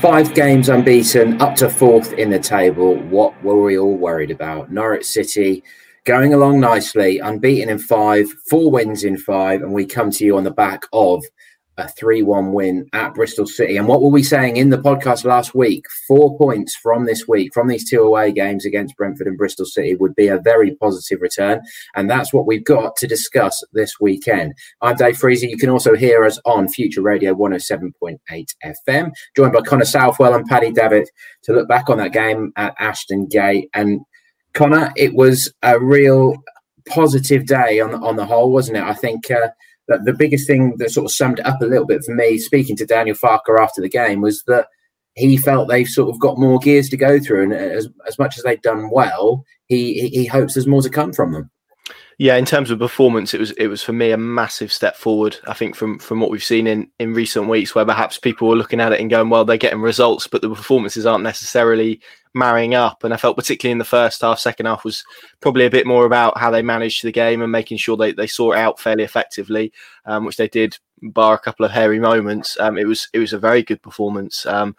Five games unbeaten, up to fourth in the table. What were we all worried about? Norwich City going along nicely, unbeaten in five, four wins in five, and we come to you on the back of a 3 1 win at Bristol City. And what were we saying in the podcast last week? Four points from this week, from these two away games against Brentford and Bristol City, would be a very positive return. And that's what we've got to discuss this weekend. I'm Dave Freezer. You can also hear us on Future Radio 107.8 FM, joined by Connor Southwell and Paddy Davitt to look back on that game at Ashton Gate. And Connor, it was a real positive day on, on the whole, wasn't it? I think. Uh, that the biggest thing that sort of summed it up a little bit for me, speaking to Daniel Farke after the game, was that he felt they've sort of got more gears to go through, and as as much as they've done well, he he hopes there's more to come from them. Yeah, in terms of performance, it was it was for me a massive step forward. I think from from what we've seen in in recent weeks, where perhaps people were looking at it and going, "Well, they're getting results, but the performances aren't necessarily marrying up." And I felt particularly in the first half, second half was probably a bit more about how they managed the game and making sure they they saw it out fairly effectively, um, which they did, bar a couple of hairy moments. Um, it was it was a very good performance. Um,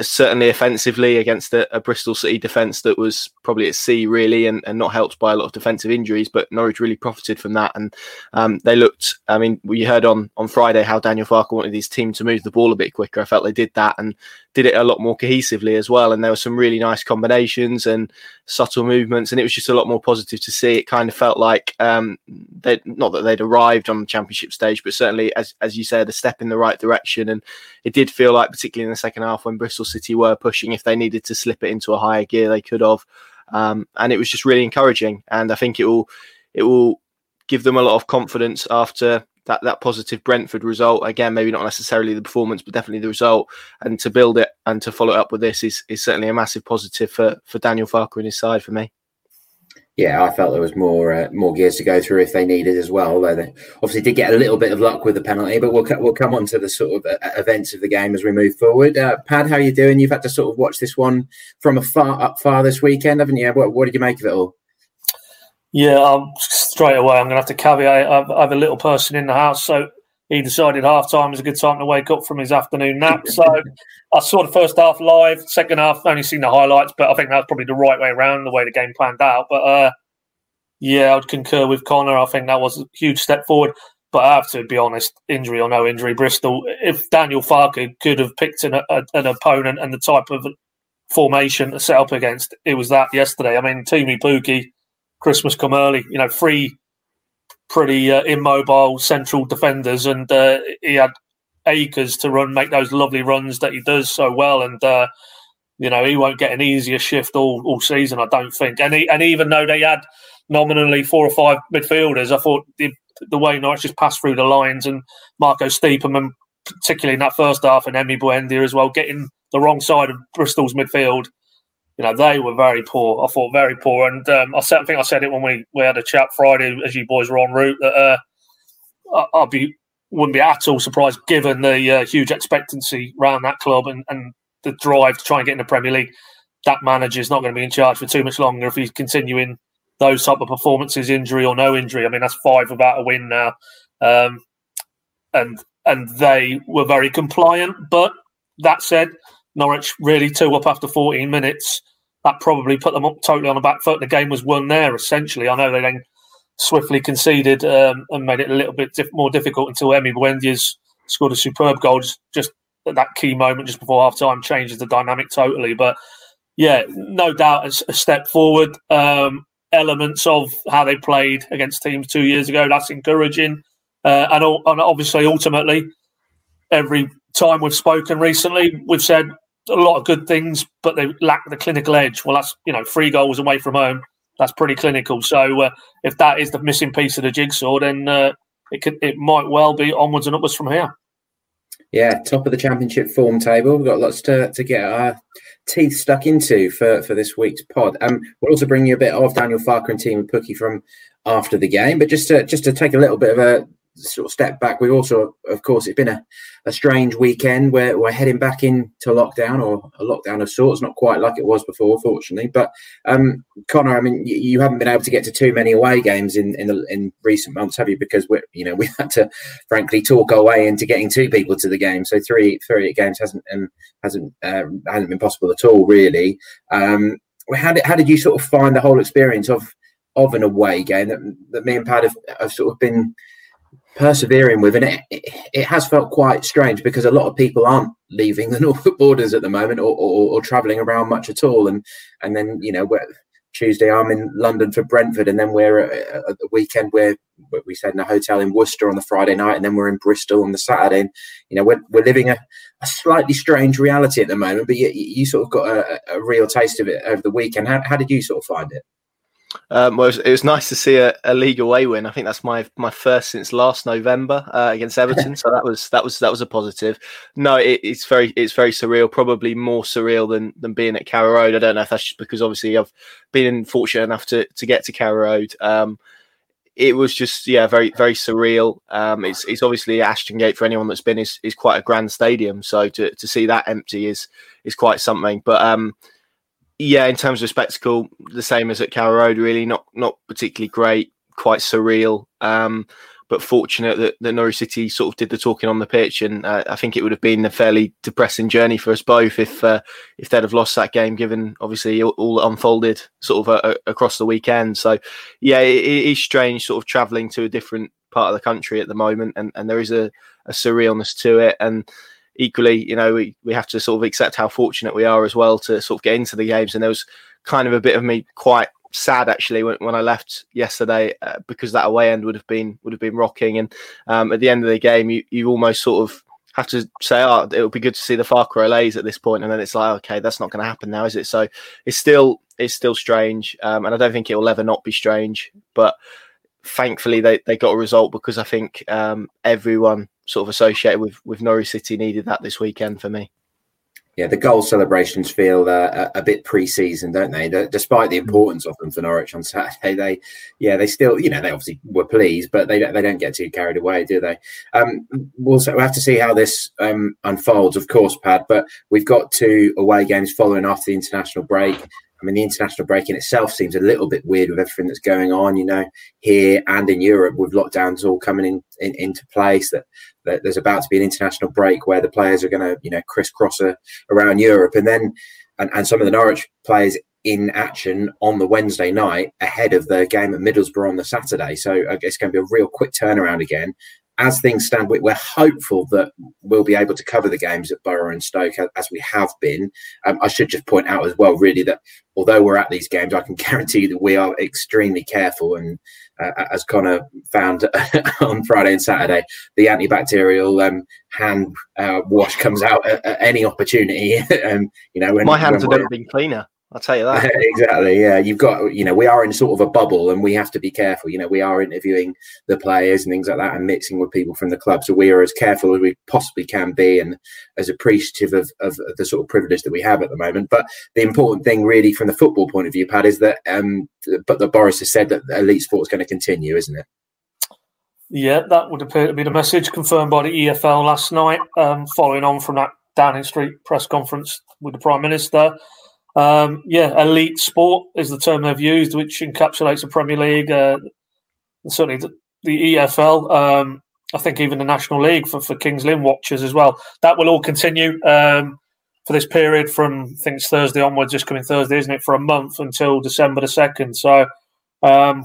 certainly offensively against a, a, Bristol City defence that was probably at sea really and, and, not helped by a lot of defensive injuries. But Norwich really profited from that, and um, they looked. I mean, we heard on on Friday how Daniel Farke wanted his team to move the ball a bit quicker. I felt they did that and did it a lot more cohesively as well. And there were some really nice combinations and subtle movements, and it was just a lot more positive to see. It kind of felt like um, they not that they'd arrived on the championship stage, but certainly as as you said, a step in the right direction. And it did feel like, particularly in the second half, when Bristol City were pushing, if they needed to slip it into a higher gear, they could have. Um, and it was just really encouraging. And I think it will it will give them a lot of confidence after that that positive Brentford result. Again, maybe not necessarily the performance, but definitely the result. And to build it and to follow it up with this is is certainly a massive positive for for Daniel Farke and his side for me yeah, I felt there was more uh, more gears to go through if they needed as well. Although they obviously did get a little bit of luck with the penalty, but we'll we'll come on to the sort of uh, events of the game as we move forward. Uh, Pad, how are you doing? You've had to sort of watch this one from afar up far this weekend, haven't you? What, what did you make of it all? Yeah, um, straight away, I'm going to have to caveat. I have a little person in the house, so he decided half time was a good time to wake up from his afternoon nap. So I saw the first half live, second half only seen the highlights, but I think that's probably the right way around the way the game planned out. But uh, yeah, I'd concur with Connor. I think that was a huge step forward. But I have to be honest, injury or no injury, Bristol. If Daniel Farke could have picked an, a, an opponent and the type of formation to set up against, it was that yesterday. I mean, Teemu Pukki, Christmas come early. You know, three pretty uh, immobile central defenders, and uh, he had acres to run, make those lovely runs that he does so well. And uh, you know, he won't get an easier shift all, all season, I don't think. And he, and even though they had nominally four or five midfielders, I thought the, the way Norwich just passed through the lines and Marco Stiepermann, particularly in that first half, and Emi Buendia as well, getting the wrong side of Bristol's midfield you know, they were very poor. I thought very poor. And um, I, said, I think I said it when we, we had a chat Friday as you boys were en route that uh, I, would be wouldn't be at all surprised given the uh, huge expectancy around that club and, and the drive to try and get in the Premier League. That manager is not going to be in charge for too much longer if he's continuing those type of performances, injury or no injury. I mean, that's five without a win now, um, and and they were very compliant. But that said, Norwich really two up after 14 minutes. That probably put them up totally on the back foot. The game was won there, essentially. I know they then swiftly conceded um, and made it a little bit diff- more difficult until Emi Buendia's scored a superb goal just, just at that key moment just before half time changes the dynamic totally. But yeah, no doubt a, a step forward. Um, elements of how they played against teams two years ago, that's encouraging. Uh, and, and obviously, ultimately, every time we've spoken recently, we've said a lot of good things, but they lack the clinical edge. Well, that's you know three goals away from home. That's pretty clinical. So uh, if that is the missing piece of the jigsaw, then uh, it could it might well be onwards and upwards from here. Yeah, top of the championship form table. We've got lots to, to get our teeth stuck into for, for this week's pod. Um, we'll also bring you a bit of Daniel Farke and Teemu Pukki from after the game, but just to just to take a little bit of a sort of step back, we also, of course, it's been a, a strange weekend where we're heading back into lockdown or a lockdown of sorts, not quite like it was before, fortunately. But um, Connor, I mean, you, you, haven't been able to get to too many away games in in, the, in recent months, have you? Because we, you know, we had to, frankly, talk our way into getting two people to the game. So three three games hasn't um, hasn't uh, hasn't been possible at all, really. Um, how did how did you sort of find the whole experience of of an away game that, that me and Pad have, have sort of been persevering with, and it, it, has felt quite strange because a lot of people aren't leaving the Norfolk borders at the moment or, or, or travelling around much at all, and and then you know Tuesday I'm in London for Brentford, and then we're at, at the weekend we're we stayed in a hotel in Worcester on the Friday night, and then we're in Bristol on the Saturday. And, you know, we're, we're living a, a slightly strange reality at the moment, but you, you sort of got a, a real taste of it over the weekend. How, how did you sort of find it? Um, well, it was, it was, nice to see a, a, league away win. I think that's my my first since last November uh, against Everton. so that was that was that was a positive. No, it, it's very it's very surreal. Probably more surreal than than being at Carrow Road. I don't know if that's just because obviously I've been fortunate enough to to get to Carrow Road. Um, it was just yeah very very surreal. Um, it's it's obviously Ashton Gate for anyone that's been is, is quite a grand stadium. So to, to see that empty is is quite something. But um, yeah, in terms of spectacle, the same as at Carrow Road, really not not particularly great, quite surreal. Um, but fortunate that, that Norwich City sort of did the talking on the pitch, and uh, I think it would have been a fairly depressing journey for us both if uh, if they'd have lost that game, given obviously all, all unfolded sort of uh, uh, across the weekend. So yeah, it, it is strange, sort of travelling to a different part of the country at the moment, and, and there is a, a surrealness to it, and equally, you know, we, we have to sort of accept how fortunate we are as well to sort of get into the games. And there was kind of a bit of me quite sad actually when, when I left yesterday uh, because that away end would have been would have been rocking. And um, at the end of the game, you you almost sort of have to say, oh, it would be good to see the Farke Lays at this point, and then it's like, okay, that's not going to happen now, is it? So it's still it's still strange, um, and I don't think it will ever not be strange. But thankfully, they, they got a result because I think um, everyone sort of associated with with Norwich City needed that this weekend for me. Yeah, the goal celebrations feel uh, a, bit pre-season, don't they? The, despite the importance of them for Norwich on Saturday, they, yeah, they still, you know, they obviously were pleased, but they don't, they don't get too carried away, do they? Um, we'll, we'll have to see how this um, unfolds, of course, Pad. But we've got two away games following after the international break. I mean, the international break in itself seems a little bit weird with everything that's going on, you know, here and in Europe with lockdowns all coming in, in into place. That, that, there's about to be an international break where the players are going to, you know, crisscross a, around Europe, and then and, and some of the Norwich players in action on the Wednesday night ahead of the game at Middlesbrough on the Saturday. So uh, it's going to be a real quick turnaround again as things stand, we're hopeful that we'll be able to cover the games at Borough and Stoke as we have been. Um, I should just point out as well, really, that although we're at these games, I can guarantee that we are extremely careful. And uh, as Connor found on Friday and Saturday, the antibacterial um, hand uh, wash comes out at, at any opportunity. um, you know, when, my hands have never been cleaner. I'll tell you that. exactly. Yeah. You've got, you know, we are in sort of a bubble and we have to be careful. You know, we are interviewing the players and things like that and mixing with people from the club. So we are as careful as we possibly can be and as appreciative of, of the sort of privilege that we have at the moment. But the important thing, really, from the football point of view, Pat, is that, um, but the Boris has said that elite sport is going to continue, isn't it? Yeah, that would appear to be the message confirmed by the EFL last night, um, following on from that Downing Street press conference with the Prime Minister. Um, yeah, elite sport is the term they've used, which encapsulates the Premier League, uh, certainly the, the EFL. Um, I think even the National League for, for Kings Lynn watchers as well. That will all continue um, for this period from I think it's Thursday onwards, just coming Thursday, isn't it? For a month until December the second. So, um,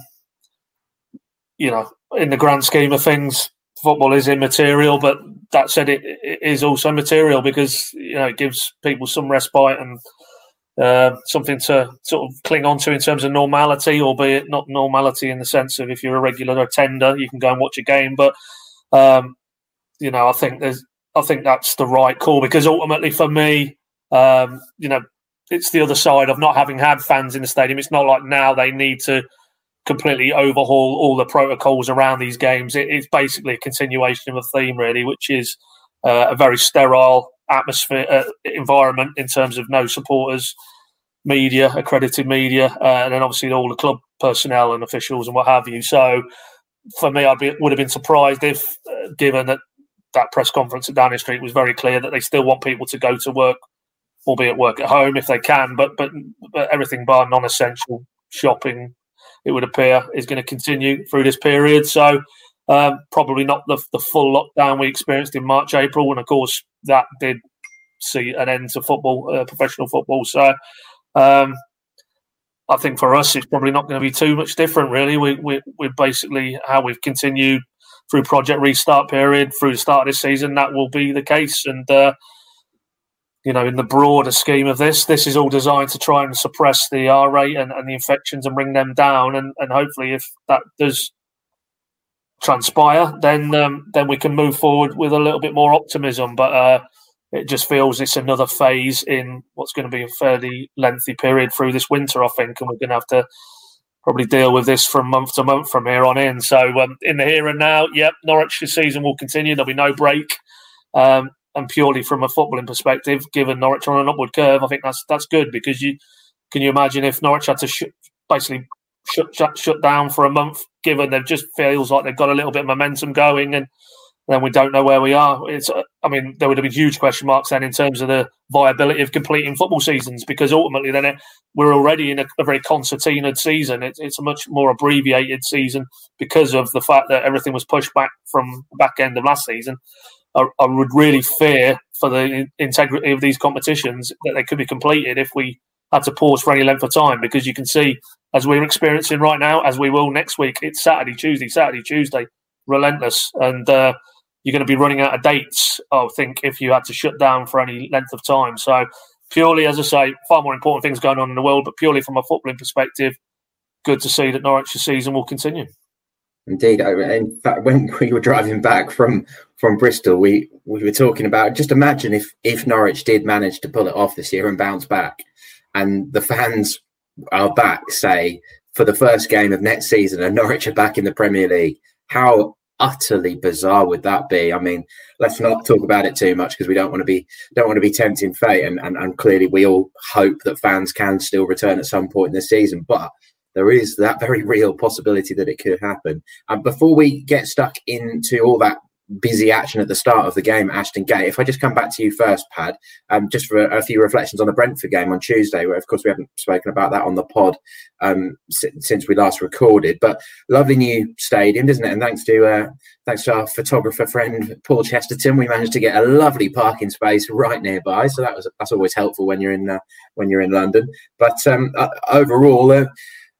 you know, in the grand scheme of things, football is immaterial. But that said, it, it is also material because you know it gives people some respite and uh, something to sort of cling on to in terms of normality, albeit not normality in the sense of if you're a regular attender, you can go and watch a game. But um, you know, I think there's, I think that's the right call because ultimately, for me, um, you know, it's the other side of not having had fans in the stadium. It's not like now they need to completely overhaul all the protocols around these games. It, it's basically a continuation of a theme, really, which is uh, a very sterile atmosphere uh, environment in terms of no supporters, media, accredited media, uh, and then obviously all the club personnel and officials and what have you. So for me, I would have been surprised if, uh, given that that press conference at Downing Street was very clear that they still want people to go to work, albeit work at home if they can, but but, but everything bar non-essential shopping, it would appear, is going to continue through this period. So um, probably not the, the full lockdown we experienced in March, April, and of course that did see an end to football, uh, professional football. So um, I think for us, it's probably not going to be too much different, really. We, we, we're basically how we've continued through Project Restart period, through the start of this season, that will be the case. And, uh, you know, in the broader scheme of this, this is all designed to try and suppress the R rate and, and the infections and bring them down. And, and hopefully, if that does transpire, then um, then we can move forward with a little bit more optimism. But uh, it just feels it's another phase in what's going to be a fairly lengthy period through this winter, I think, and we're going to have to probably deal with this from month to month from here on in. So um, in the here and now, yep, Norwich's season will continue. There'll be no break. Um, and purely from a footballing perspective, given Norwich on an upward curve, I think that's that's good because you can you imagine if Norwich had to sh- basically shut, shut shut down for a month, given they've just feels like they've got a little bit of momentum going and then we don't know where we are. It's, uh, I mean, there would have been huge question marks then in terms of the viability of completing football seasons because ultimately then it, we're already in a, a very concertinaed season. It, it's a much more abbreviated season because of the fact that everything was pushed back from the back end of last season. I, I would really fear for the integrity of these competitions that they could be completed if we had to pause for any length of time because you can see as we're experiencing right now, as we will next week, it's Saturday, Tuesday, Saturday, Tuesday, relentless. And uh, you're going to be running out of dates, I think, if you had to shut down for any length of time. So, purely, as I say, far more important things going on in the world, but purely from a footballing perspective, good to see that Norwich's season will continue. Indeed, in fact, when we were driving back from from Bristol, we we were talking about just imagine if if Norwich did manage to pull it off this year and bounce back, and the fans are back, say for the first game of next season, and Norwich are back in the Premier League. How utterly bizarre would that be? I mean, let's not talk about it too much because we don't want to be don't want to be tempting fate, and, and and clearly we all hope that fans can still return at some point in the season, but there is that very real possibility that it could happen. And before we get stuck into all that busy action at the start of the game Ashton Gate. If I just come back to you first, Pad, um, just for a, a, few reflections on the Brentford game on Tuesday, where of course we haven't spoken about that on the pod um, since we last recorded. But lovely new stadium, isn't it? And thanks to uh, thanks to our photographer friend Paul Chesterton, we managed to get a lovely parking space right nearby. So that was that's always helpful when you're in uh, when you're in London. But um, uh, overall. Uh,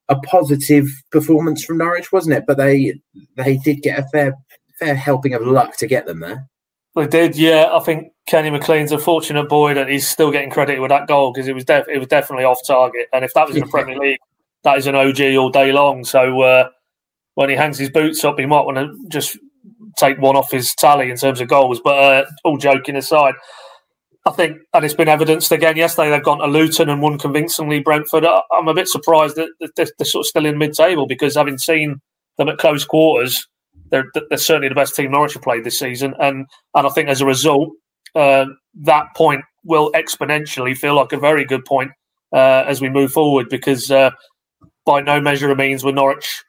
a positive performance from Norwich, wasn't it? But they they did get a fair fair helping of luck to get them there. They did, yeah. I think Kenny McLean's a fortunate boy that he's still getting credit with that goal because it was def- it was definitely off target. And if that was in the Premier League, that is an OG all day long. So uh, when he hangs his boots up, he might want to just take one off his tally in terms of goals. But uh, all joking aside, I think, and it's been evidenced again yesterday, they've gone to Luton and won convincingly Brentford. I'm a bit surprised that they're, sort of still in mid table because having seen them at close quarters, they're, they're certainly the best team Norwich have played this season, and and I think as a result, uh, that point will exponentially feel like a very good point uh, as we move forward because uh, by no measure of means were Norwich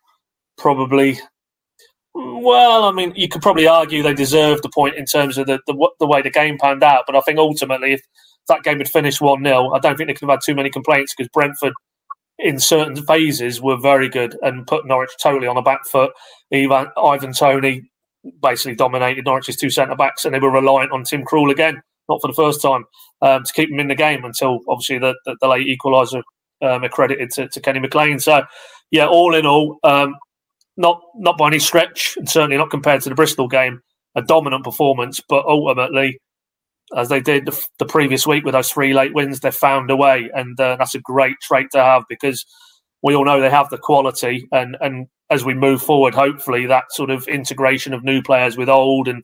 probably. Well, I mean, you could probably argue they deserved the point in terms of the, the, the way the game panned out, but I think ultimately, if that game had finished one 0 I don't think they could have had too many complaints because Brentford in certain phases were very good and put Norwich totally on the back foot. Ivan, Ivan Toney basically dominated Norwich's two centre backs, and they were reliant on Tim Krul again, not for the first time, um, to keep them in the game until obviously the, the, the late equaliser um, accredited to, to, Kenny McLean. So, yeah, all in all, um, not not by any stretch, and certainly not compared to the Bristol game, a dominant performance, but ultimately as they did the, the, previous week with those three late wins, they found a way, and uh, that's a great trait to have because we all know they have the quality. And and as we move forward, hopefully that sort of integration of new players with old and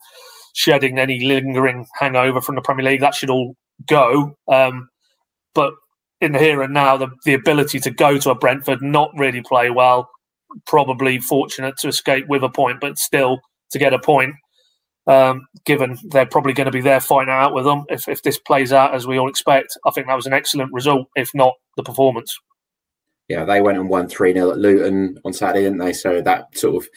shedding any lingering hangover from the Premier League that should all go. Um, but in the here and now, the the ability to go to a Brentford, not really play well, probably fortunate to escape with a point, but still to get a point um, given they're probably going to be there fighting out with them if, if this plays out as we all expect. I think that was an excellent result, if not the performance. Yeah, they went and won 3 0 at Luton on Saturday, didn't they? So that sort of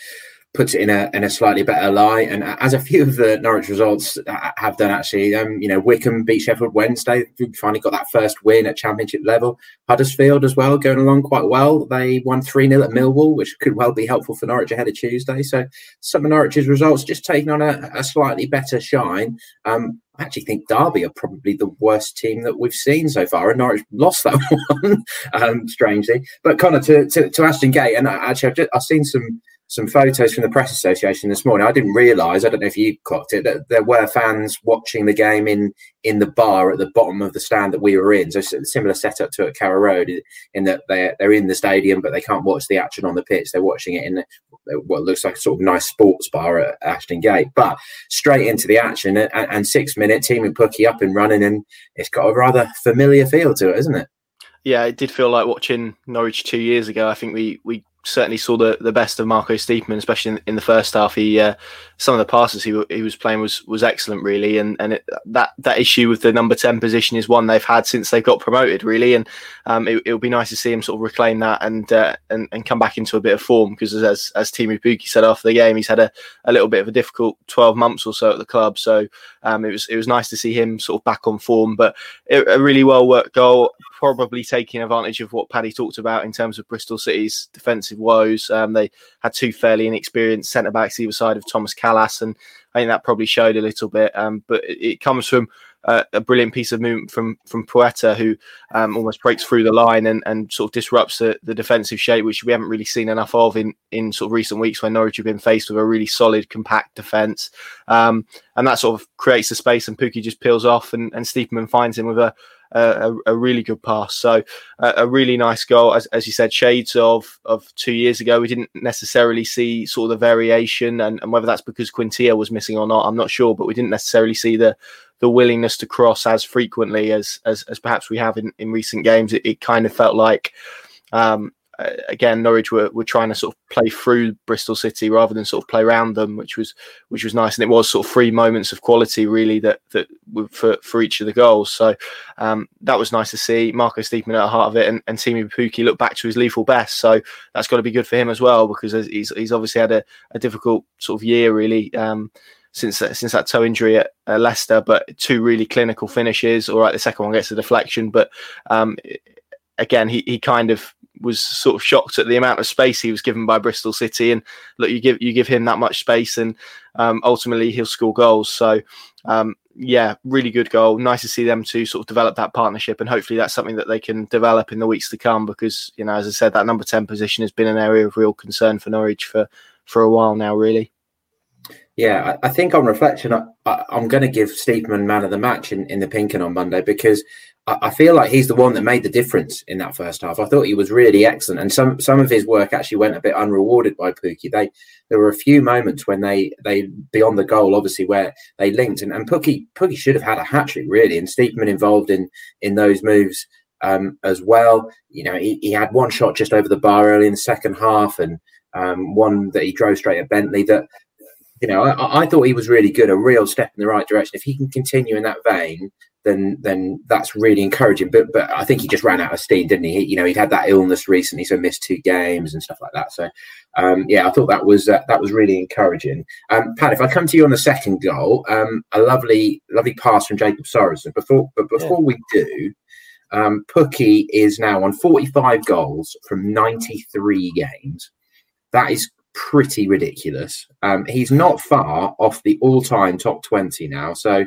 puts it in a in a slightly better light. And as a few of the Norwich results have done, actually, um, you know, Wycombe beat Sheffield Wednesday. We finally got that first win at Championship level. Huddersfield as well, going along quite well. They won three 0 at Millwall, which could well be helpful for Norwich ahead of Tuesday. So some of Norwich's results just taking on a, a slightly better shine. Um, I actually think Derby are probably the worst team that we've seen so far, and Norwich lost that one, um, strangely. But Connor to, to, to Ashton Gate, and actually I've, just, I've seen some some photos from the press association this morning. I didn't realise. I don't know if you clocked it that there were fans watching the game in in the bar at the bottom of the stand that we were in. So similar setup to at Carrow Road, in that they're they're in the stadium but they can't watch the action on the pitch. They're watching it in what looks like a sort of nice sports bar at Ashton Gate. But straight into the action and, and six minute team and Pukki up and running, and it's got a rather familiar feel to it, isn't it? Yeah, it did feel like watching Norwich two years ago. I think we we certainly saw the, the best of Marco Stiepermann, especially in, in the first half. He uh, some of the passes he, he was playing was was excellent, really, and and it, that that issue with the number ten position is one they've had since they got promoted, really, and um, it, would be nice to see him sort of reclaim that and uh, and and come back into a bit of form because as as Teemu Pukki said after the game, he's had a, a little bit of a difficult twelve months or so at the club, so um, it was it was nice to see him sort of back on form, but it, a really well worked goal, probably taking advantage of what Paddy talked about in terms of Bristol City's defensive woes. Um, they had two fairly inexperienced centre backs either side of Thomas Kalas, and I think that probably showed a little bit. Um, but it, comes from uh, a brilliant piece of movement from from Placheta, who um, almost breaks through the line and, and sort of disrupts the, the defensive shape, which we haven't really seen enough of in, in sort of recent weeks when Norwich have been faced with a really solid, compact defence. Um, and that sort of creates the space, and Pukki just peels off, and, and Stiepermann finds him with a a, a, really good pass. So a really nice goal, as, as you said, shades of of two years ago. We didn't necessarily see sort of the variation, and, and whether that's because Quintilla was missing or not, I'm not sure. But we didn't necessarily see the the willingness to cross as frequently as as, as perhaps we have in, in recent games. It, it kind of felt like um, again, Norwich were, were trying to sort of play through Bristol City rather than sort of play around them, which was which was nice. And it was sort of three moments of quality really that that for, for each of the goals. So um, that was nice to see. Marco Stiepermann at the heart of it, and, and Teemu Pukki look back to his lethal best. So that's got to be good for him as well because he's he's obviously had a, a difficult sort of year really. Um, since since that toe injury at uh, Leicester, but two really clinical finishes. All right, the second one gets a deflection, but um, again, he, he kind of was sort of shocked at the amount of space he was given by Bristol City. And look, you give you give him that much space, and um, ultimately he'll score goals. So um, yeah, really good goal. Nice to see them to sort of develop that partnership, and hopefully that's something that they can develop in the weeks to come. Because you know, as I said, that number ten position has been an area of real concern for Norwich for for a while now, really. Yeah, I, think on reflection, I, am going to give Stiepermann man of the match in, in the PinkUn on Monday because I feel like he's the one that made the difference in that first half. I thought he was really excellent, and some some of his work actually went a bit unrewarded by Pukki. They there were a few moments when they they beyond the goal, obviously where they linked, and, and Pookie Pukki should have had a hat trick really, and Stiepermann involved in in those moves um, as well. You know, he, he had one shot just over the bar early in the second half, and um, one that he drove straight at Bentley. That you know, I, I thought he was really good, a real step in the right direction. If he can continue in that vein, then then that's really encouraging. But but I think he just ran out of steam, didn't he? he you know, he'd had that illness recently, so missed two games and stuff like that. So um, yeah, I thought that was uh, that was really encouraging. Um, Pat, if I come to you on the second goal, um, a lovely lovely pass from Jacob Sorensen. Before but before yeah. we do. Um, Pukki is now on 45 goals from 93 games. That is pretty ridiculous. Um, he's not far off the all-time top 20 now. So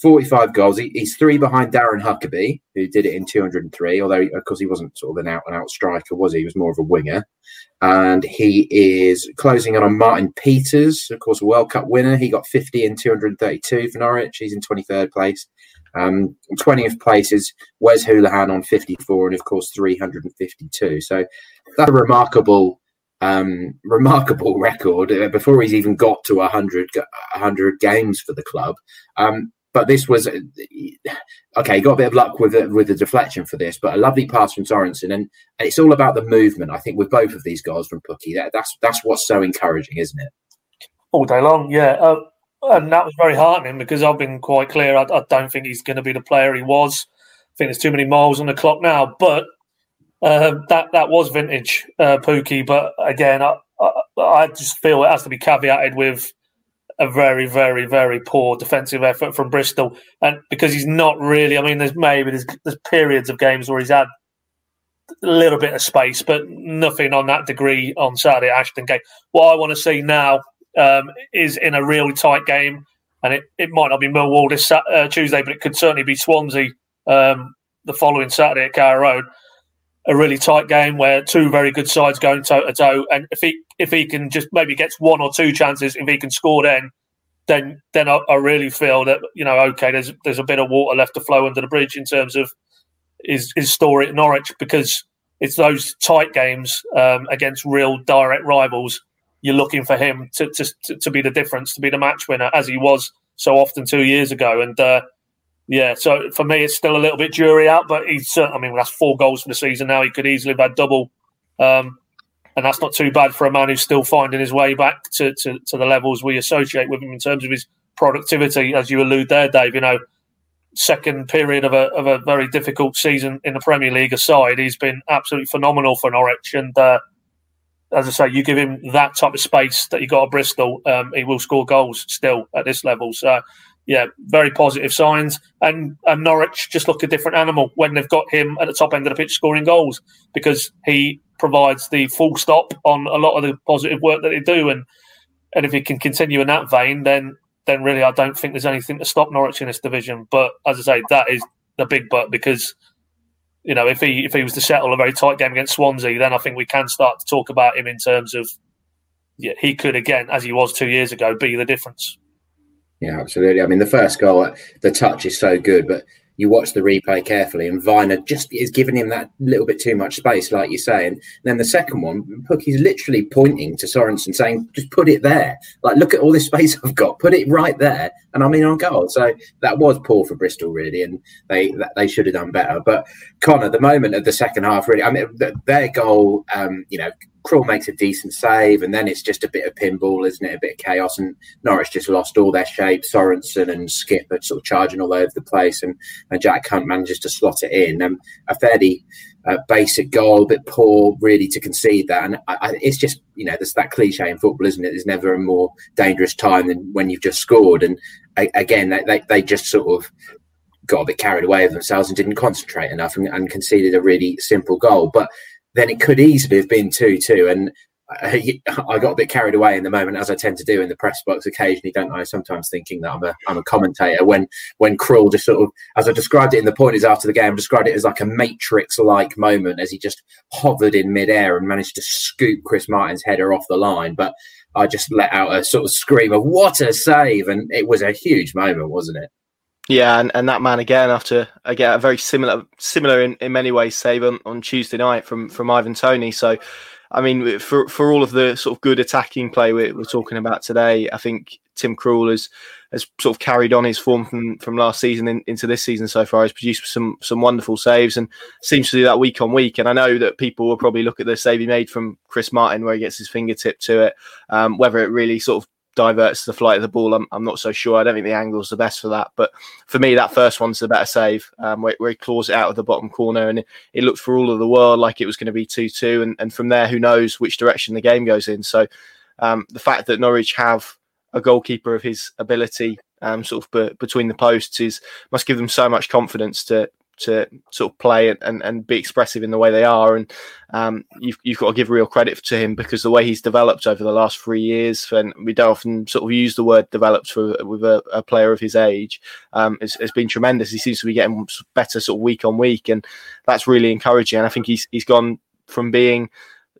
45 goals. He, he's three behind Darren Huckerby, who did it in 203, although, of course, he wasn't sort of an out and out striker, was he? He was more of a winger. And he is closing in on Martin Peters, of course, a World Cup winner. He got 50 in 232 for Norwich. He's in 23rd place. Um, 20th place is Wes Hoolahan on 54, and of course, 352. So that's a remarkable um, remarkable record uh, before he's even got to 100, 100 games for the club. Um, but this was okay. Got a bit of luck with the, with the deflection for this, but a lovely pass from Sorensen, and, and it's all about the movement. I think with both of these goals from Pukki, that, that's that's what's so encouraging, isn't it? All day long, yeah. Uh, and that was very heartening because I've been quite clear. I, I don't think he's going to be the player he was. I think there's too many miles on the clock now. But uh, that that was vintage uh, Pukki. But again, I, I, I just feel it has to be caveated with a very, very, very poor defensive effort from Bristol, and because he's not really. I mean, there's maybe there's, there's periods of games where he's had a little bit of space, but nothing on that degree on Saturday at Ashton Gate. What I want to see now um, is in a really tight game, and it, it might not be Millwall this uh, Tuesday, but it could certainly be Swansea um, the following Saturday at Carrow Road. A really tight game where two very good sides going toe to toe, and if he if he can just maybe gets one or two chances, if he can score, then then then I, I really feel that you know okay, there's there's a bit of water left to flow under the bridge in terms of his his story at Norwich because it's those tight games um, against real direct rivals. You're looking for him to, to to be the difference, to be the match winner, as he was so often two years ago, and. Uh, yeah, so for me, it's still a little bit jury out, but he's certainly, I mean, that's four goals for the season now. He could easily have had double. Um, and that's not too bad for a man who's still finding his way back to, to, to, the levels we associate with him in terms of his productivity, as you allude there, Dave. You know, second period of a, of a very difficult season in the Premier League aside, he's been absolutely phenomenal for Norwich. And uh, as I say, you give him that type of space that he got at Bristol, um, he will score goals still at this level. So yeah, very positive signs. And, and Norwich just look a different animal when they've got him at the top end of the pitch scoring goals because he provides the full stop on a lot of the positive work that they do. And and if he can continue in that vein, then then really I don't think there's anything to stop Norwich in this division. But as I say, that is the big but because you know if he if he was to settle a very tight game against Swansea, then I think we can start to talk about him in terms of yeah, he could again, as he was two years ago, be the difference. Yeah, absolutely. I mean, the first goal, the touch is so good, but you watch the replay carefully, and Vyner just is giving him that little bit too much space, like you say. And then the second one, Pukki's literally pointing to Sorensen, saying, "Just put it there. Like, look at all this space I've got. Put it right there." And I mean, on goal. So that was poor for Bristol, really, and they they should have done better. But Connor, the moment of the second half, really, I mean, their goal, um, you know, Krul makes a decent save, and then it's just a bit of pinball, isn't it? A bit of chaos, and Norwich just lost all their shape. Sorensen and Skipp are sort of charging all over the place, and, and Jack Hunt manages to slot it in. Um, a fairly uh, basic goal, a bit poor, really, to concede that. And I, I, it's just, you know, there's that cliche in football, isn't it? There's never a more dangerous time than when you've just scored. And again, they, they, they just sort of got a bit carried away with themselves and didn't concentrate enough and, and conceded a really simple goal. But then it could easily have been 2 2. And I, I got a bit carried away in the moment, as I tend to do in the press box occasionally, don't I? Sometimes thinking that I'm a I'm a commentator. When when Krul just sort of, as I described it in the point is after the game, described it as like a Matrix like moment as he just hovered in midair and managed to scoop Chris Martin's header off the line. But I just let out a sort of scream of "What a save!" and it was a huge moment, wasn't it? Yeah, and, and that man again after again a very similar similar in, in many ways save on, on Tuesday night from from Ivan Toney. So, I mean, for for all of the sort of good attacking play we're, we're talking about today, I think Tim Krul has has sort of carried on his form from, from last season in, into this season so far. He's produced some some wonderful saves and seems to do that week on week. And I know that people will probably look at the save he made from Chris Martin where he gets his fingertip to it, um, whether it really sort of diverts the flight of the ball. I'm, I'm not so sure. I don't think the angle's the best for that. But for me, that first one's the better save, um, where, where, he claws it out of the bottom corner, and it, it looked for all of the world like it was going to be two two. And, and from there, who knows which direction the game goes in. So um, the fact that Norwich have a goalkeeper of his ability, um, sort of be, between the posts, is must give them so much confidence to to sort of play and, and, be expressive in the way they are. And um, you've, you've got to give real credit to him because the way he's developed over the last three years, and we don't often sort of use the word developed for, with a, a player of his age, um, has, has, been tremendous. He seems to be getting better sort of week on week, and that's really encouraging. And I think he's he's gone from being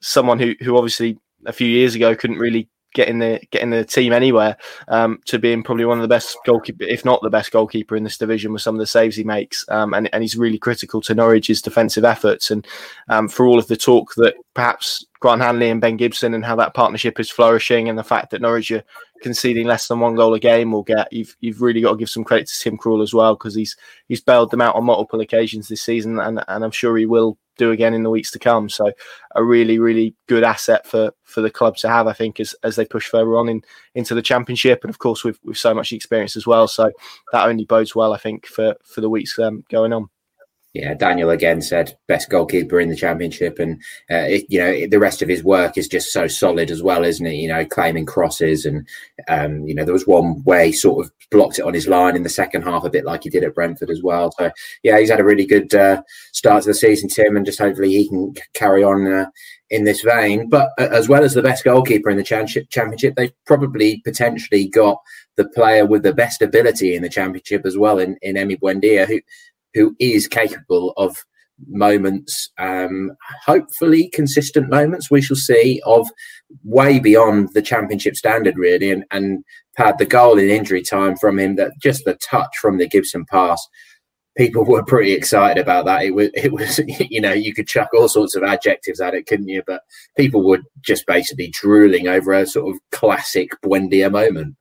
someone who who obviously a few years ago couldn't really getting the getting the team anywhere um, to being probably one of the best goalkeeper, if not the best goalkeeper in this division, with some of the saves he makes, um, and and he's really critical to Norwich's defensive efforts, and um, for all of the talk that perhaps Grant Hanley and Ben Gibson and how that partnership is flourishing, and the fact that Norwich are conceding less than one goal a game will get you've you've really got to give some credit to Tim Krul as well because he's he's bailed them out on multiple occasions this season, and and I'm sure he will do again in the weeks to come. So a really, really good asset for for the club to have, I think, as as they push further on in into the championship, and of course with with so much experience as well. So that only bodes well, I think, for for the weeks um, going on. Yeah, Daniel again said best goalkeeper in the championship, and uh, it, you know the rest of his work is just so solid as well, isn't it? You know, claiming crosses, and um, you know there was one he sort of blocked it on his line in the second half, a bit like he did at Brentford as well. So yeah, he's had a really good uh, start to the season, Tim, and just hopefully he can carry on uh, in this vein. But uh, as well as the best goalkeeper in the championship, they've probably potentially got the player with the best ability in the championship as well in, in Emi Buendia, who who is capable of moments, um, hopefully consistent moments. We shall see of way beyond the championship standard, really, and and had the goal in injury time from him. That just the touch from the Gibson pass. People were pretty excited about that. It was, it was, you know, you could chuck all sorts of adjectives at it, couldn't you? But people were just basically drooling over a sort of classic Buendia moment.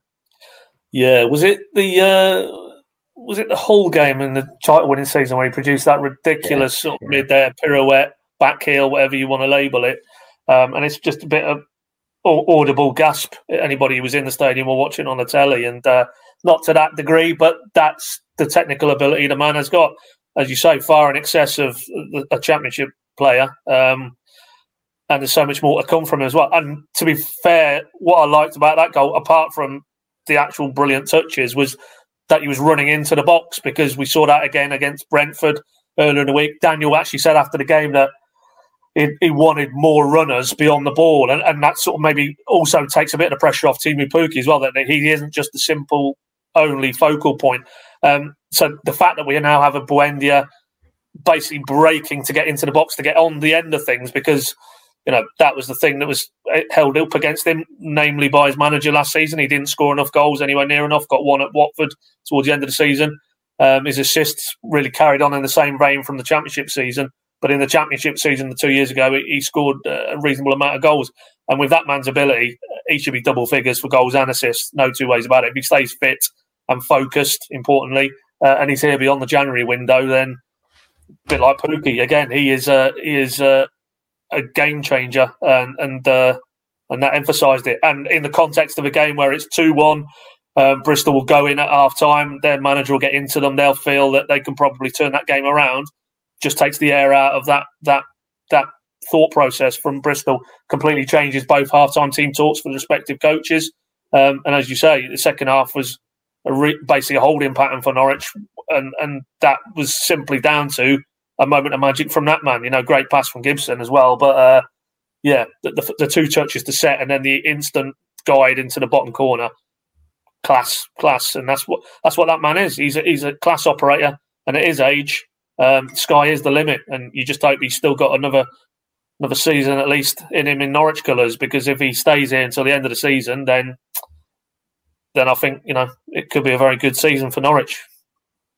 Yeah, was it the uh, was it the whole game in the title winning season where he produced that ridiculous yeah, sort of yeah. mid air pirouette, back heel, whatever you want to label it. Um, and it's just a bit of audible gasp anybody who was in the stadium or watching on the telly. And uh, not to that degree, but that's the technical ability the man has got. As you say, far in excess of a championship player. Um, and there's so much more to come from him as well. And to be fair, what I liked about that goal, apart from the actual brilliant touches, was that he was running into the box because we saw that again against Brentford earlier in the week. Daniel actually said after the game that he, he wanted more runners beyond the ball, and, and, that sort of maybe also takes a bit of the pressure off Teemu Pukki as well. That he isn't just a simple only focal point. Um, so the fact that we now have a Buendia basically breaking to get into the box to get on the end of things because you know that was the thing that was uh, held up against him, namely by his manager last season. He didn't score enough goals anywhere near enough. Got one at Watford towards the end of the season. Um, his assists really carried on in the same vein from the championship season. But in the championship season, the two years ago, he scored a reasonable amount of goals. And with that man's ability, he should be double figures for goals and assists. No two ways about it. If he stays fit and focused, importantly, uh, and he's here beyond the January window, then a bit like Pukki again, he is uh, he is uh, a game changer, and and uh, and that emphasised it. And in the context of a game where it's two one, um, Bristol will go in at half time. Their manager will get into them. They'll feel that they can probably turn that game around. Just takes the air out of that that that thought process from Bristol. Completely changes both half time team talks for the respective coaches. Um, and as you say, the second half was a re- basically a holding pattern for Norwich, and and that was simply down to a moment of magic from that man. You know, great pass from Gibson as well. But uh, yeah, the, the, the, two touches to set and then the instant guide into the bottom corner, class, class, and that's what that's what that man is. He's a, he's a class operator, and at his age, um, sky is the limit, and you just hope he's still got another another season at least in him in Norwich colours. Because if he stays here until the end of the season, then then I think you know it could be a very good season for Norwich.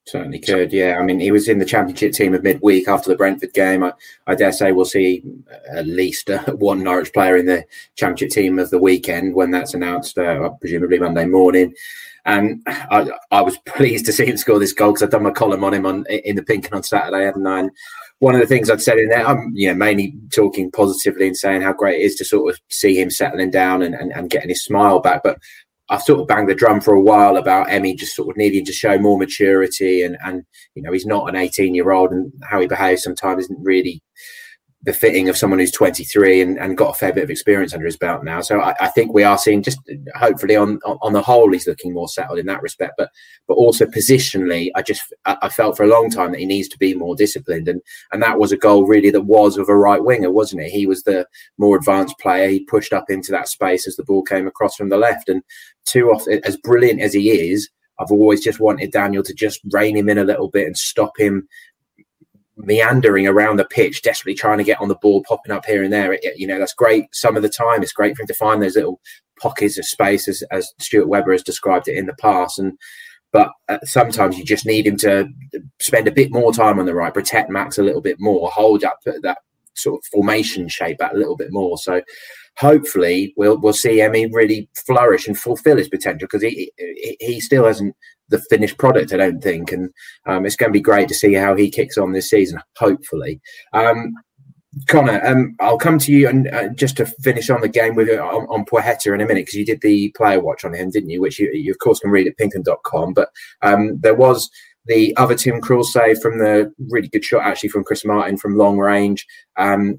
Certainly could, yeah. I mean, he was in the championship team of midweek after the Brentford game. I, I dare say we'll see at least uh, one Norwich player in the championship team of the weekend when that's announced, uh, presumably Monday morning. And I, I, was pleased to see him score this goal because I've done my column on him on in the Pink and on Saturday, haven't I? And one of the things I'd said in there, I'm you know mainly talking positively and saying how great it is to sort of see him settling down and, and, and getting his smile back. But I've sort of banged the drum for a while about Emi just sort of needing to show more maturity and and you know he's not an 18 year old and how he behaves sometimes isn't really befitting of someone who's 23 and, and got a fair bit of experience under his belt now. So I, I, think we are seeing just hopefully on on the whole he's looking more settled in that respect. But but also positionally, I just I, felt for a long time that he needs to be more disciplined, and and that was a goal really that was of a right winger, wasn't it? He was the more advanced player. He pushed up into that space as the ball came across from the left, and too often, as brilliant as he is. I've always just wanted Daniel to just rein him in a little bit and stop him meandering around the pitch, desperately trying to get on the ball, popping up here and there. It, you know, that's great some of the time. It's great for him to find those little pockets of space, as, as Stuart Webber has described it in the past. And but uh, sometimes you just need him to spend a bit more time on the right, protect Max a little bit more, hold up that sort of formation shape a little bit more. So hopefully we'll we'll see Emi really flourish and fulfill his potential because he, he, he still hasn't the finished product, I don't think. And um, it's going to be great to see how he kicks on this season, hopefully. Um, Connor, um, I'll come to you and uh, just to finish on the game with uh, on, on Placheta in a minute because you did the player watch on him, didn't you? Which you, you of course can read at pinkun.com. But um, there was the other Tim Krul save from the really good shot, actually from Chris Martin from long range. Um,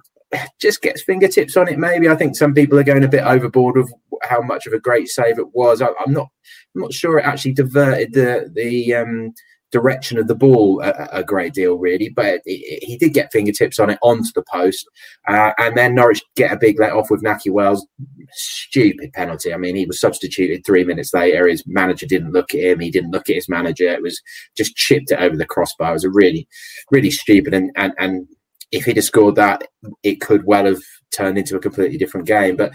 just gets fingertips on it. Maybe I think some people are going a bit overboard with how much of a great save it was. I, am not, I'm not sure it actually diverted the the um, direction of the ball a, a great deal, really. But it, it, he did get fingertips on it onto the post, uh, and then Norwich get a big let off with Nakhi Wells. Stupid penalty. I mean, he was substituted three minutes later. His manager didn't look at him. He didn't look at his manager. It was just chipped it over the crossbar. It was a really, really stupid and and and if he'd have scored that, it could well have turned into a completely different game. But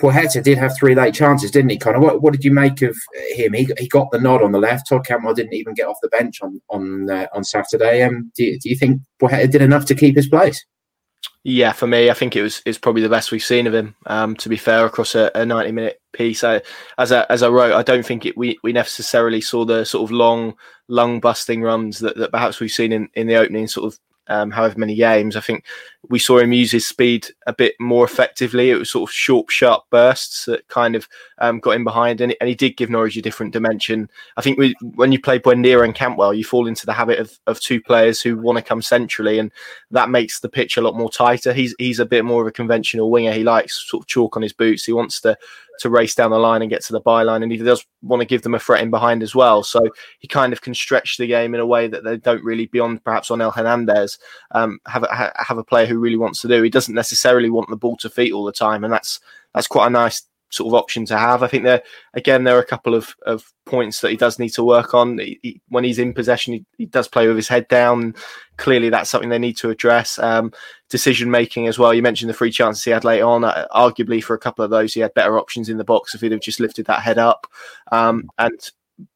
Placheta did have three late chances, didn't he, Connor? What, what did you make of him? He, he got the nod on the left. Todd Cantwell didn't even get off the bench on on uh, on Saturday. Um, do, you, do you think Placheta did enough to keep his place? Yeah, for me, I think it was is probably the best we've seen of him. Um, to be fair, across a, a ninety minute piece, I, as I, as I wrote, I don't think it, we we necessarily saw the sort of long lung busting runs that, that perhaps we've seen in, in the opening sort of um, however many games. I think we saw him use his speed a bit more effectively. It was sort of short, sharp bursts that kind of um, got him behind, and, and, he did give Norwich a different dimension. I think we, when you play Buendia and Cantwell, you fall into the habit of, of two players who want to come centrally, and that makes the pitch a lot more tighter. He's he's a bit more of a conventional winger. He likes sort of chalk on his boots. He wants to to race down the line and get to the byline, and he does want to give them a threat in behind as well. So he kind of can stretch the game in a way that they don't really beyond perhaps Onel Hernandez um, have a, have a player who really wants to do. He doesn't necessarily want the ball to feet all the time, and that's that's quite a nice sort of option to have. I think there again there are a couple of, of points that he does need to work on. He, he, when he's in possession, he, he, does play with his head down. Clearly, that's something they need to address. Um, decision making as well. You mentioned the free chances he had late on. Uh, arguably, for a couple of those, he had better options in the box if he'd have just lifted that head up. Um, and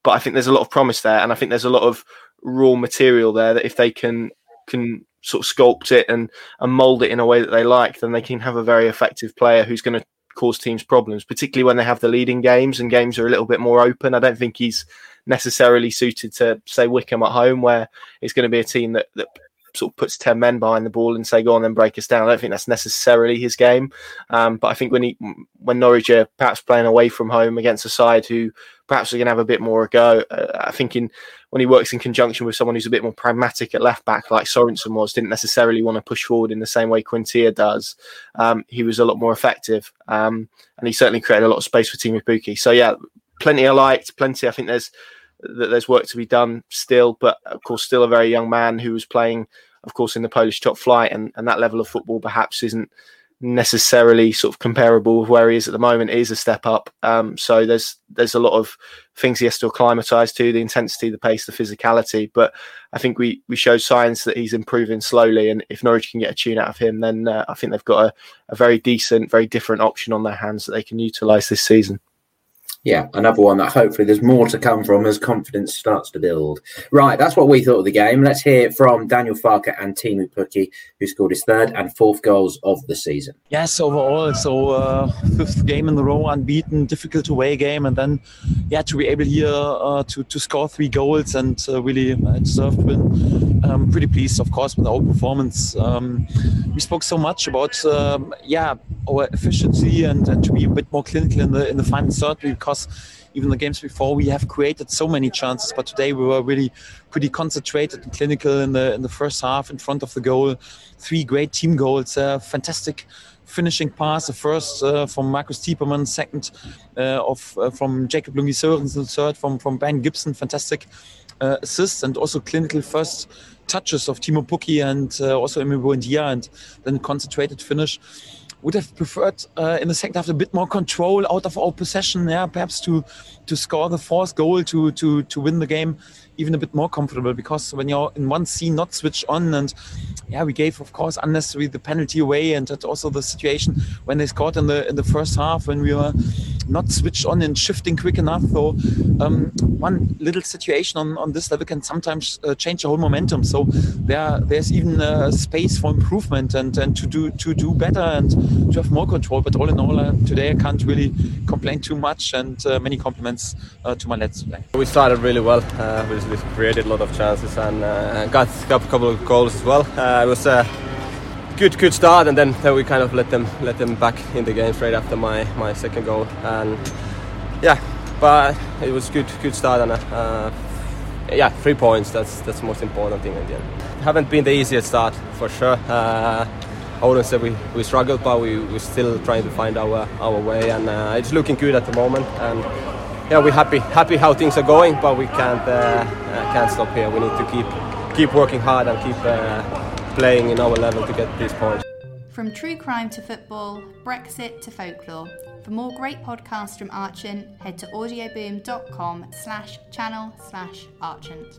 but I think there's a lot of promise there, and I think there's a lot of raw material there that if they can can sort of sculpt it and and mold it in a way that they like, then they can have a very effective player who's going to cause teams problems, particularly when they have the leading games and games are a little bit more open. I don't think he's necessarily suited to say Wycombe at home, where it's going to be a team that, that sort of puts 10 men behind the ball and say, go on and break us down. I don't think that's necessarily his game. Um, but I think when he, when Norwich are perhaps playing away from home against a side who perhaps are going to have a bit more a go, uh, I think in, when he works in conjunction with someone who's a bit more pragmatic at left back, like Sorensen was, didn't necessarily want to push forward in the same way Quintilla does. Um, he was a lot more effective. Um, and he certainly created a lot of space for Teemu Pukki. So yeah, plenty I liked, plenty. I think there's, that there's work to be done still, but of course, still a very young man who was playing, of course, in the Polish top flight, and, and that level of football perhaps isn't necessarily sort of comparable with where he is at the moment. It is a step up. Um, so there's there's a lot of things he has to acclimatise to: the intensity, the pace, the physicality. But I think we we show signs that he's improving slowly, and if Norwich can get a tune out of him, then uh, I think they've got a, a very decent, very different option on their hands that they can utilise this season yeah, another one that hopefully there's more to come from as confidence starts to build. Right, that's what we thought of the game. Let's hear from Daniel Farke and Teemu Pukki, who scored his third and fourth goals of the season. Yes, overall, so uh, fifth game in the row, unbeaten, difficult away game, and then yeah, to be able here uh, to to score three goals and uh, really uh, deserved win. Um, pretty pleased, of course, with our performance. Um, we spoke so much about um, yeah our efficiency and, and to be a bit more clinical in the in the final third because even the games before we have created so many chances, but today we were really pretty concentrated and clinical in the in the first half in front of the goal. Three great team goals, uh, fantastic finishing pass. The first uh, from Marco Stiepermann, second uh, of uh, from Jacob Lungi Sørensen, third from from Ben Gibson, fantastic uh, assists and also clinical first touches of Teemu Pukki and uh, also Emi Buendia and then concentrated finish. Would have preferred uh, in the second half a bit more control out of our possession, yeah, perhaps to to score the fourth goal to to to win the game even a bit more comfortable because when you're in one scene not switched on and yeah we gave of course unnecessarily the penalty away and that's also the situation when they scored in the in the first half when we were not switched on and shifting quick enough. So um, one little situation on, on this level can sometimes uh, change the whole momentum. So there there's even space for improvement and and to do to do better and to have more control. But all in all uh, today I can't really complain too much and uh, many compliments uh, to my lads. Today we started really well uh, we created a lot of chances and uh, got, got a couple of goals as well. Uh, it was a good good start, and then, then we kind of let them let them back in the game straight after my, my second goal. And yeah, but it was good good start and uh, yeah, three points. That's that's the most important thing in the end. Haven't been the easiest start for sure. Uh, I wouldn't say we, we struggled, but we we're still trying to find our our way, and uh, it's looking good at the moment. And yeah, we're happy happy how things are going, but we can't uh, uh can't stop here. We need to keep keep working hard and keep uh, playing in our level to get these points. From true crime to football, Brexit to folklore. For more great podcasts from Archant, head to audioboom.com slash channel slash Archant.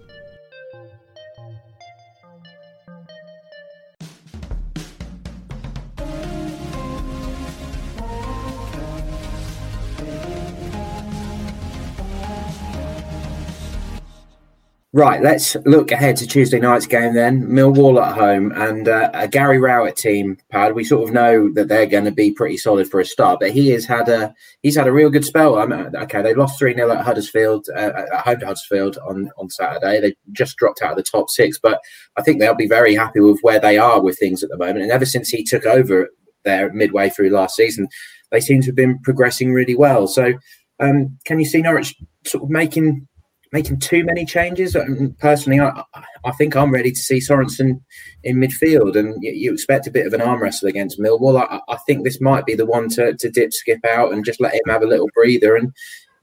Right, let's look ahead to Tuesday night's game then. Millwall at home and uh, a Gary Rowett team. Pad, we sort of know that they're going to be pretty solid for a start, but he has had a he's had a real good spell. I okay, they lost three 0 at Huddersfield uh, at home to Huddersfield on on Saturday. They just dropped out of the top six, but I think they'll be very happy with where they are with things at the moment. And ever since he took over there midway through last season, they seem to have been progressing really well. So, um, can you see Norwich sort of making making too many changes. Personally, I, I think I'm ready to see Sorensen in midfield, and you, you expect a bit of an arm wrestle against Millwall. I, I, think this might be the one to, to dip, Skipp out, and just let him have a little breather, and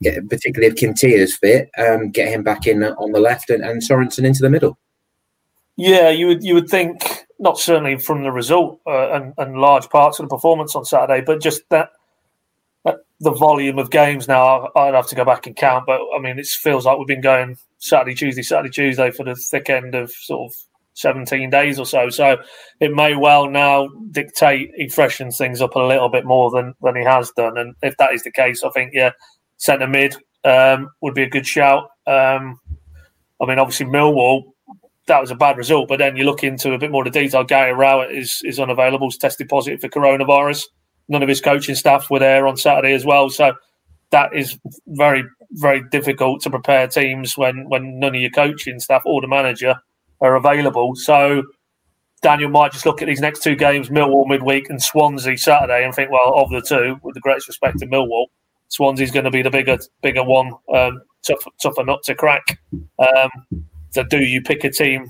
get, particularly if Quintilla's fit, um, get him back in on the left and, and Sorensen into the middle. Yeah, you would you would think not certainly from the result uh, and, and large parts of the performance on Saturday, but just that the volume of games now, I'd have to go back and count. But I mean, it feels like we've been going Saturday, Tuesday, Saturday, Tuesday for the thick end of sort of 17 days or so. So it may well now dictate he freshens things up a little bit more than, than he has done. And if that is the case, I think, yeah, centre mid um, would be a good shout. Um, I mean, obviously, Millwall, that was a bad result. But then you look into a bit more of the detail. Gary Rowett is, is unavailable, he's tested positive for coronavirus none of his coaching staff were there on Saturday as well. So that is very, very difficult to prepare teams when, when none of your coaching staff or the manager are available. So Daniel might just look at these next two games, Millwall midweek and Swansea Saturday, and think, well, of the two, with the greatest respect to Millwall, Swansea's going to be the bigger, bigger one, um, tough, tougher nut to crack. Um, so, do you pick a team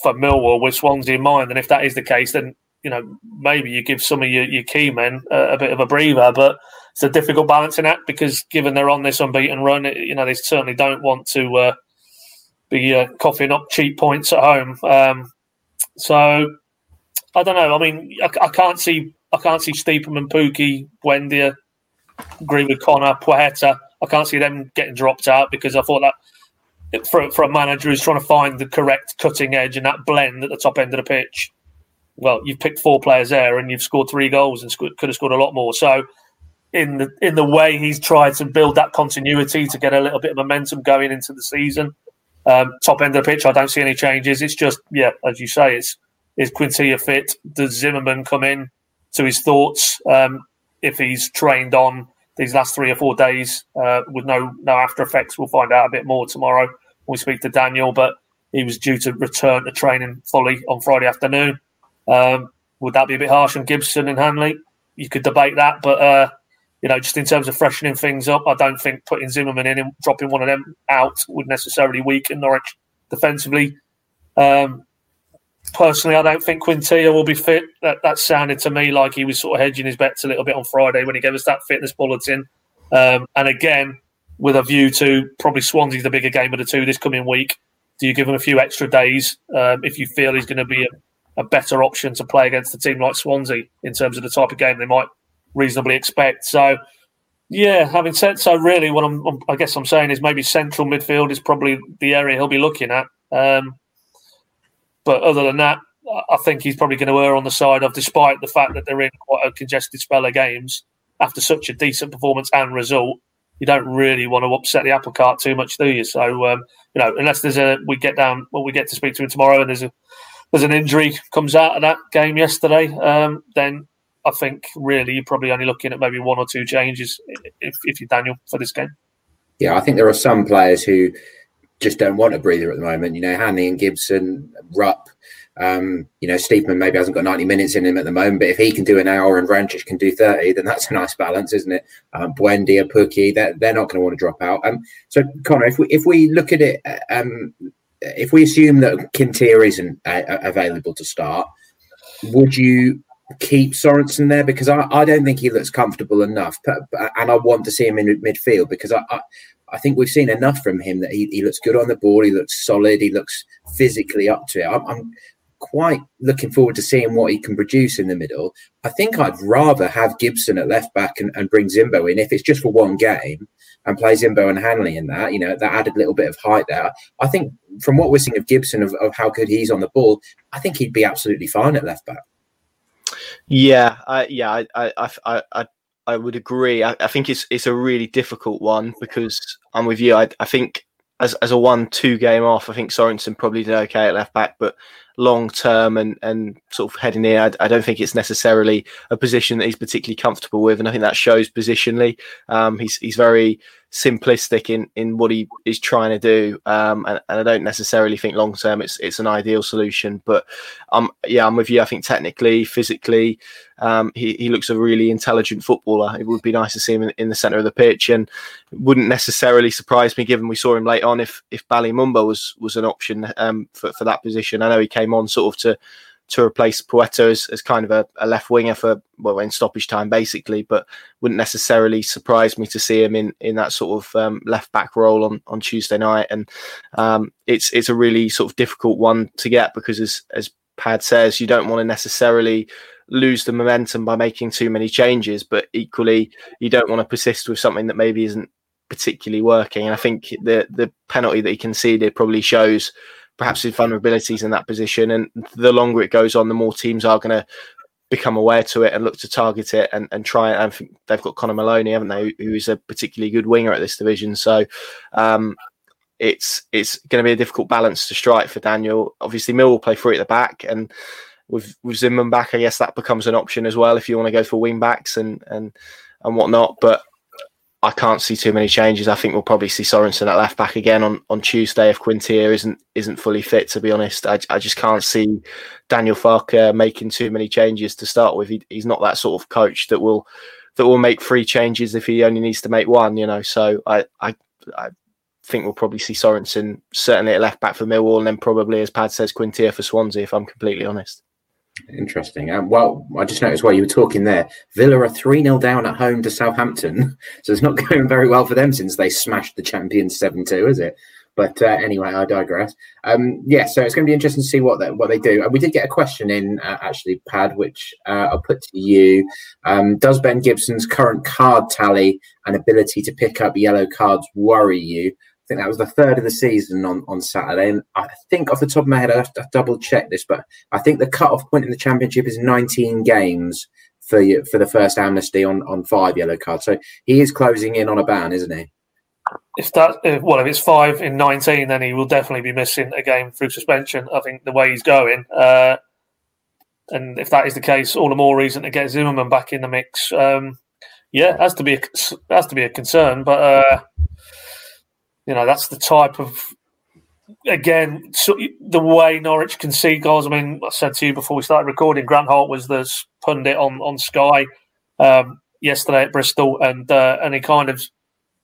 for Millwall with Swansea in mind? And if that is the case, then you know, maybe you give some of your, your key men a, a, bit of a breather, but it's a difficult balancing act because given they're on this unbeaten run, it, you know, they certainly don't want to uh, be uh, coughing up cheap points at home. Um, so I don't know. I mean, I, I, can't see I can't see Stiepermann, Pukki, Buendia, agree with Connor, Placheta. I can't see them getting dropped out because I thought that for, for a manager who's trying to find the correct cutting edge and that blend at the top end of the pitch, well, you've picked four players there and you've scored three goals and could have scored a lot more. So, in the in the way he's tried to build that continuity to get a little bit of momentum going into the season, um, top end of the pitch, I don't see any changes. It's just, yeah, as you say, it's is Quintilla fit? Does Zimmermann come in to his thoughts? Um, if he's trained on these last three or four days uh, with no no after effects, we'll find out a bit more tomorrow when we speak to Daniel. But he was due to return to training fully on Friday afternoon. Um, would that be a bit harsh on Gibson and Hanley? You could debate that, but uh, you know, just in terms of freshening things up, I don't think putting Zimmermann in and dropping one of them out would necessarily weaken Norwich defensively. Um, personally, I don't think Quintilla will be fit. That, that sounded to me like he was sort of hedging his bets a little bit on Friday when he gave us that fitness bulletin. Um, and again, with a view to probably Swansea's the bigger game of the two this coming week. Do you give him a few extra days um, if you feel he's going to be a a better option to play against a team like Swansea in terms of the type of game they might reasonably expect. So, yeah, having said so, really, what I'm, I guess I'm saying is maybe central midfield is probably the area he'll be looking at. Um, but other than that, I think he's probably going to err on the side of, despite the fact that they're in quite a congested spell of games after such a decent performance and result. You don't really want to upset the apple cart too much, do you? So, um, you know, unless there's a we get down, well, we get to speak to him tomorrow, and there's a there's an injury comes out of that game yesterday, um, then I think really you're probably only looking at maybe one or two changes if, if you're Daniel for this game. Yeah, I think there are some players who just don't want a breather at the moment. You know, Hanley and Gibson, Rupp, Um, you know, Stiepermann maybe hasn't got 90 minutes in him at the moment, but if he can do an hour and Vrancic can do 30, then that's a nice balance, isn't it? Um, Buendia, Pukki, they're, they're not going to want to drop out. Um, so, Connor, if we if we look at it, um, if we assume that Quintilla isn't uh, available to start, would you keep Sorensen there? Because I, I don't think he looks comfortable enough, but, and I want to see him in midfield because I, I I think we've seen enough from him that he, he looks good on the ball. He looks solid. He looks physically up to it. I'm, I'm, quite looking forward to seeing what he can produce in the middle. I think I'd rather have Gibson at left back and, and bring Zimbo in if it's just for one game and play Zimbo and Hanley in that. You know, that added little bit of height there. I think from what we're seeing of Gibson, of, of how good he's on the ball, I think he'd be absolutely fine at left back. Yeah, I, yeah, I, I, I, I, I would agree. I, I, think it's it's a really difficult one because I'm with you. I, I think as as a one-two game off, I think Sorensen probably did okay at left back, but long term and and sort of heading in, I, I, don't think it's necessarily a position that he's particularly comfortable with, and I think that shows positionally. Um, he's he's very simplistic in in what he is trying to do, um, and, and, I don't necessarily think long term it's it's an ideal solution. But um, yeah, I'm with you. I think technically, physically, um, he he looks a really intelligent footballer. It would be nice to see him in, in the centre of the pitch, and wouldn't necessarily surprise me given we saw him late on if if Bali Mumba was was an option um, for for that position. I know he came on sort of to to replace Puerto as, as kind of a, a, left winger for well in stoppage time basically, but wouldn't necessarily surprise me to see him in in that sort of um, left back role on on Tuesday night. And um, it's it's a really sort of difficult one to get because as as Pad says, you don't want to necessarily lose the momentum by making too many changes, but equally you don't want to persist with something that maybe isn't particularly working. And I think the the penalty that he conceded probably shows perhaps his vulnerabilities in that position. And the longer it goes on, the more teams are going to become aware to it and look to target it and, and try. And they've got Connor Mahoney, haven't they, who is a particularly good winger at this division. So um, it's it's going to be a difficult balance to strike for Daniel. Obviously, Millwall play free at the back, and with with Zimmermann back, I guess that becomes an option as well if you want to go for wing backs and and and whatnot. But I can't see too many changes. I think we'll probably see Sorensen at left back again on, on Tuesday if Quintilla isn't isn't fully fit. To be honest, I, I just can't see Daniel Farke making too many changes to start with. He, he's not that sort of coach that will that will make three changes if he only needs to make one. You know, so I I, I think we'll probably see Sorensen certainly at left back for Millwall, and then probably as Pad says Quintilla for Swansea. If I'm completely honest. Interesting. Um, well, I just noticed while you were talking there, Villa are 3 0 down at home to Southampton. So it's not going very well for them since they smashed the champions 7 2, is it? But uh, anyway, I digress. Um, yeah, so it's going to be interesting to see what they, what they do. And we did get a question in, uh, actually, Pad, which uh, I'll put to you. Um, does Ben Gibson's current card tally and ability to pick up yellow cards worry you? Think that was the third of the season on, on Saturday. And I think off the top of my head, I have to double check this, but I think the cut-off point in the championship is 19 games for for the first amnesty on, on five yellow cards. So he is closing in on a ban, isn't he? If that if, well, if it's five in 19, then he will definitely be missing a game through suspension. I think the way he's going. Uh, and if that is the case, all the more reason to get Zimmermann back in the mix. Um, yeah, has to be a, has to be a concern, but uh, you know, that's the type of again so the way Norwich concede goals. I mean, I said to you before we started recording, Grant Holt was the pundit on on Sky um, yesterday at Bristol, and uh, and he kind of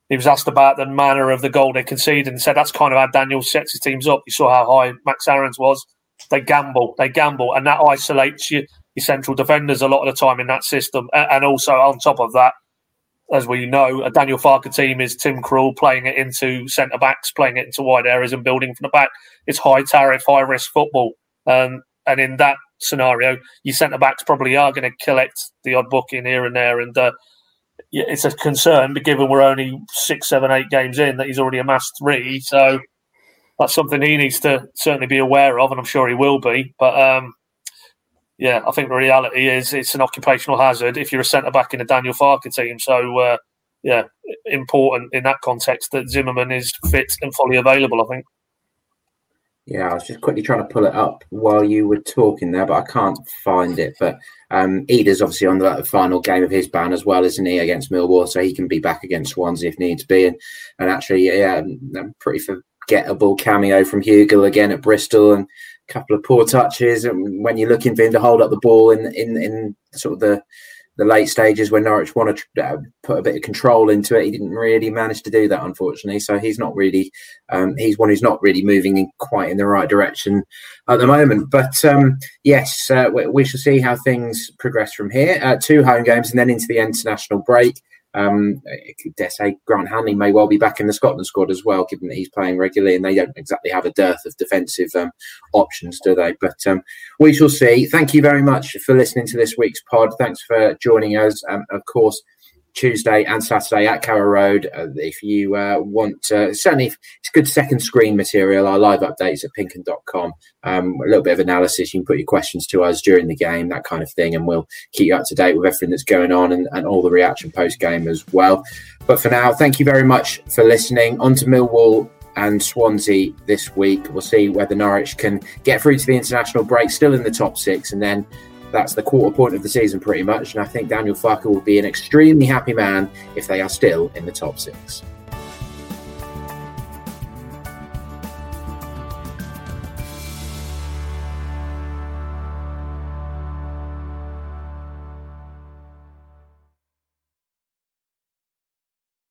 he was asked about the manner of the goal they conceded and said that's kind of how Daniel sets his teams up. You saw how high Max Aarons was. They gamble, they gamble, and that isolates you, your central defenders a lot of the time in that system. And also on top of that, as we know, a Daniel Farke team is Tim Krul playing it into centre backs, playing it into wide areas and building from the back. It's high tariff, high risk football. Um, and in that scenario, your centre backs probably are going to collect the odd booking here and there. And uh, it's a concern, but given we're only six, seven, eight games in, that he's already amassed three. So that's something he needs to certainly be aware of, and I'm sure he will be. But um, yeah, I think the reality is it's an occupational hazard if you're a centre back in a Daniel Farke team. So, uh, yeah, important in that context that Zimmermann is fit and fully available, I think. Yeah, I was just quickly trying to pull it up while you were talking there, but I can't find it. But um, Idah's obviously on the final game of his ban as well, isn't he, against Millwall? So he can be back against Swansea if needs be. And, and actually, yeah, pretty forgettable cameo from Hugill again at Bristol. And couple of poor touches, and when you're looking for him to hold up the ball in in in sort of the the late stages when Norwich want to uh, put a bit of control into it. He didn't really manage to do that, unfortunately. So he's not really, um, he's one who's not really moving in quite in the right direction at the moment. But um, yes, uh, we, we, shall see how things progress from here. Uh, two home games and then into the international break. Um, I dare say Grant Hanley may well be back in the Scotland squad as well, given that he's playing regularly and they don't exactly have a dearth of defensive um, options, do they? But um, we shall see. Thank you very much for listening to this week's pod. Thanks for joining us. Um, of course, Tuesday and Saturday at Carrow Road. Uh, if you uh, want, certainly it's good second screen material. Our live updates at pinkun.com. Um, a little bit of analysis. You can put your questions to us during the game, that kind of thing, and we'll keep you up to date with everything that's going on and, and all the reaction post game as well. But for now, thank you very much for listening. On to Millwall and Swansea this week. We'll see whether Norwich can get through to the international break, still in the top six, and then that's the quarter point of the season, pretty much. And I think Daniel Farke will be an extremely happy man if they are still in the top six.